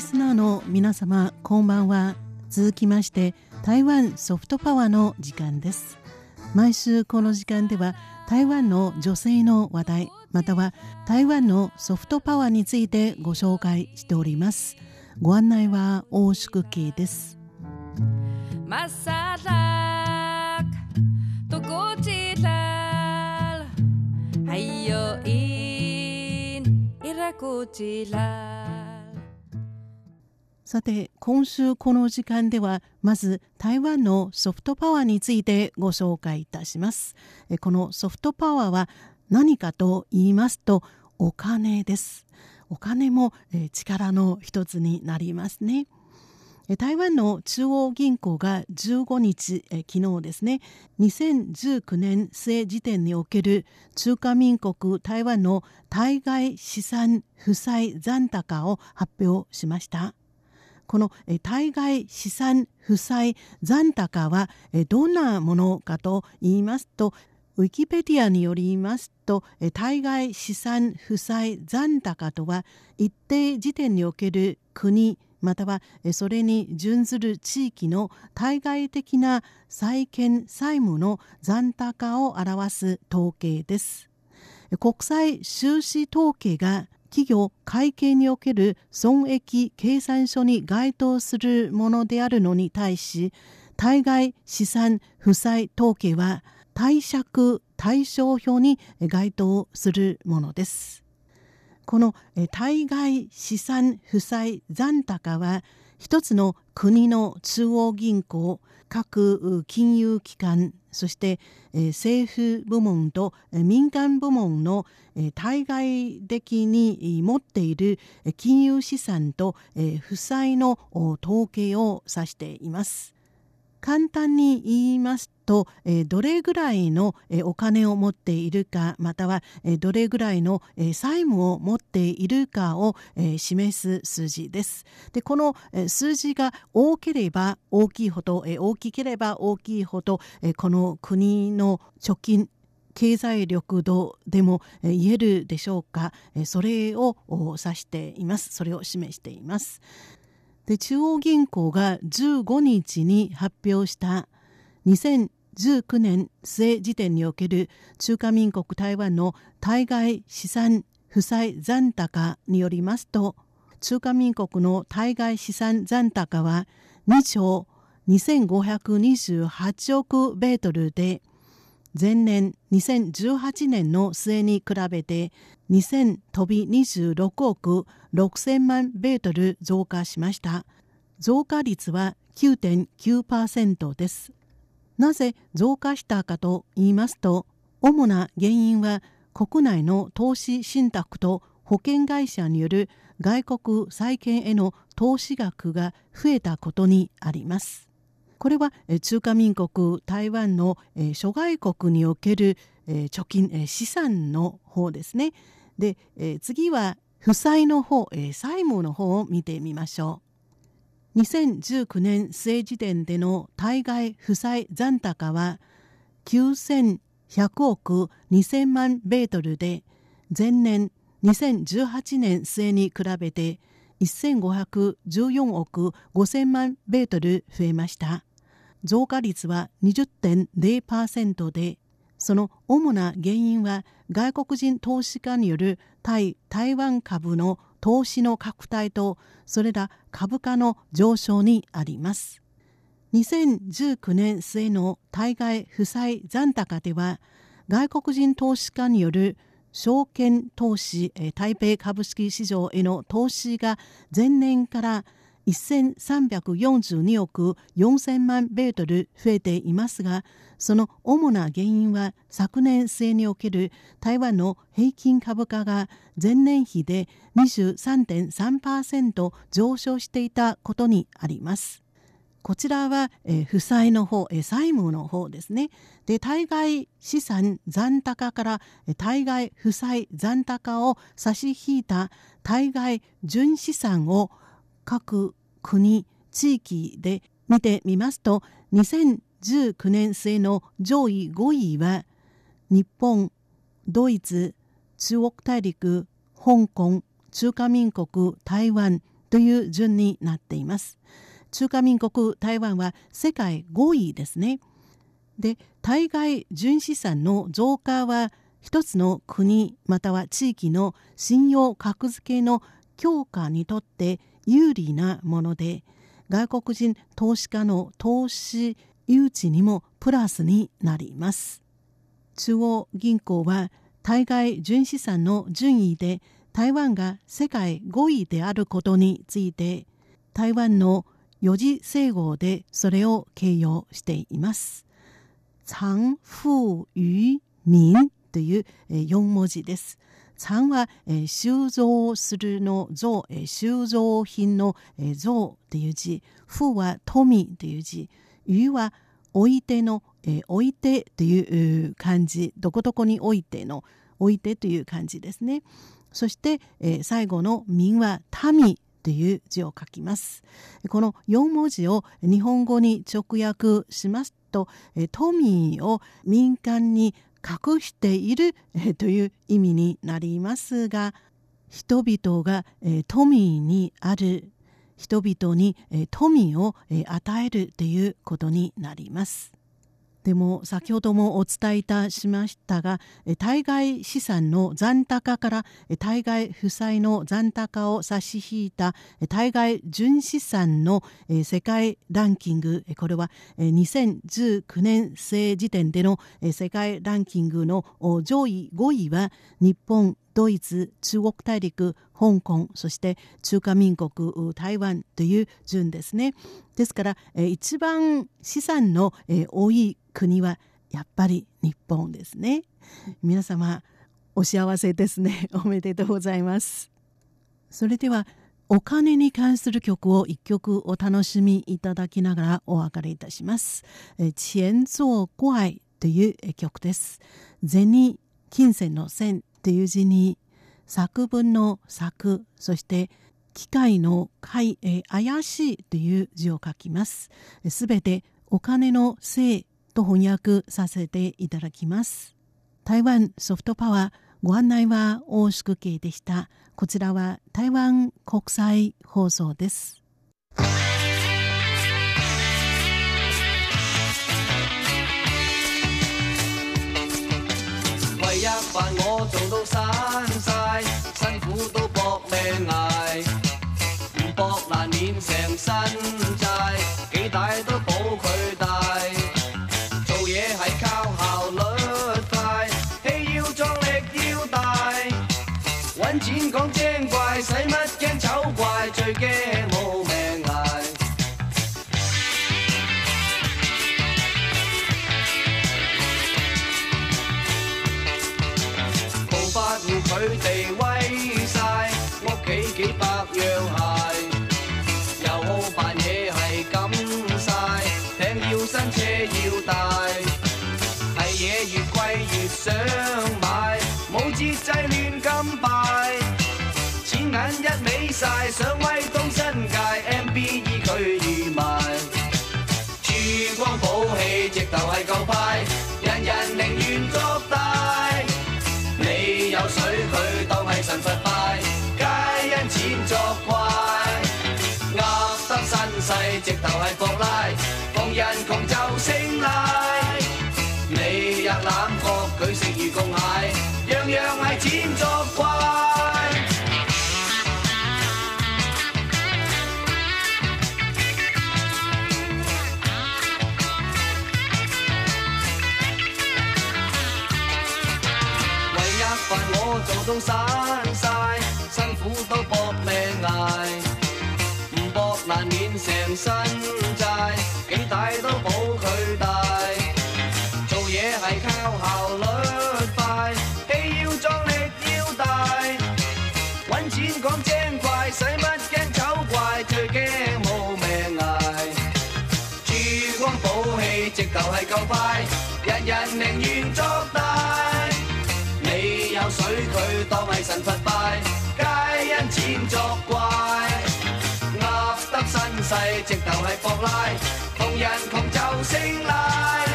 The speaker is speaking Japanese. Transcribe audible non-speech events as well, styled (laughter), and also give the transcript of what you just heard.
リスナーの皆様こんばんは。続きまして台湾ソフトパワーの時間です。毎週この時間では台湾の女性の話題または台湾のソフトパワーについてご紹介しております。ご案内は大宿慶です。マサラとこちらはいよいいらこちらさて今週この時間ではまず台湾のソフトパワーについてご紹介いたします。このソフトパワーは何かと言いますとお金です。お金も力の一つになりますね。台湾の中央銀行が15日、昨日ですね、2019年末時点における中華民国台湾の対外資産負債残高を発表しました。この対外資産負債残高はどんなものかと言いますとウィキペディアによりますと対外資産負債残高とは一定時点における国またはそれに準ずる地域の対外的な債権債務の残高を表す統計です。国際収支統計が企業会計における損益計算書に該当するものであるのに対し対外資産負債統計は貸借対照表に該当するものです。この対外資産負債残高は一つの国の中央銀行各金融機関そしてえ、政府部門とえ民間部門のえ、対外的に持っている金融資産とえ、負債の統計を指しています。簡単に言いますと、えどれぐらいの、えお金を持っているかまたは、えどれぐらいの、え債務を持っているかを、え示す数字です。でこの、え数字が大ければ大きいほど、え大きければ大きいほど、えこの国の貯金経済力度でも言えるでしょうか。それを指しています。それを示しています。で中央銀行が15日に発表した2019年末時点における中華民国台湾の対外資産負債残高によりますと中華民国の対外資産残高は2兆2528億ベートルで前年2018年の末に比べて2000飛び26億6000万ベートル増加しました。増加率は9.9%です。なぜ増加したかと言いますと、主な原因は国内の投資信託と保険会社による外国債券への投資額が増えたことにあります。これは中華民国台湾の諸外国における貯金資産の方ですね。で次は負債の方債務の方を見てみましょう。2019年末時点での対外負債残高は9100億2000万ベートルで前年2018年末に比べて1514億5000万ベートル増えました。増加率は20.0%で、その主な原因は外国人投資家による対台湾株の投資の拡大と、それら株価の上昇にあります。2019年末の対外負債残高では、外国人投資家による証券投資台北株式市場への投資が前年から1342億4000万ベートル増えていますがその主な原因は昨年末における台湾の平均株価が前年比で23.3%上昇していたことにあります。こちらは、えー、負債の方、えー、債務の方ですね。で、対外資産残高から、えー、対外負債残高を差し引いた対外純資産を各国、地域で見てみますと、2019年末の上位5位は、日本、ドイツ、中国大陸、香港、中華民国、台湾、という順になっています。中華民国台湾は世界5位ですね。で対外純資産の増加は一つの国または地域の信用格付けの強化にとって有利なもので外国人投資家の投資誘致にもプラスになります中央銀行は対外純資産の順位で台湾が世界5位であることについて台湾の四字整合でそれを形容しています。藏富裕民という4文字です。3はえ収蔵するの像え、収蔵品の像という字、富は富という字、裕は置いての、置いてという漢字、どこどこに置いての置いてという漢字ですね。そしてえ、最後の民は民という字を書きます。この4文字を日本語に直訳しますとえ、富を民間に隠しているという意味になりますが、人々が富にある人々に富を与えるということになります。でも先ほどもお伝えいたしましたが対外資産の残高から対外負債の残高を差し引いた対外純資産の世界ランキングこれは2019年生時点での世界ランキングの上位5位は日本ドイツ中国大陸香港そして中華民国台湾という順ですねですから一番資産の多い国はやっぱり日本ですね皆様お幸せですね (laughs) おめでとうございますそれではお金に関する曲を一曲お楽しみいただきながらお別れいたします。钱作怪という曲です。銭、金銭の線という字に作文の作、そして機械の怪、え怪しいという字を書きます。すべてお金のせいと翻訳させていただきます。台湾ソフトパワーご案内は大宿慶でした。こちらは台湾国際放送です。做到散晒，辛苦都搏命挨，唔搏难免成身债，几大都保佢大。做嘢系靠效率快，气要壮力要大，搵钱讲精怪，使乜惊丑怪？最惊我。车要带系嘢越贵越想买冇节制乱咁拜钱银一味晒想 系钱作怪。做到散晒，辛苦都搏命挨，唔搏难免成身 直头系够快，人人宁愿作大。你有水佢当系神佛拜，皆因钱作怪，压得身世直头系博拉，同人穷就胜赖。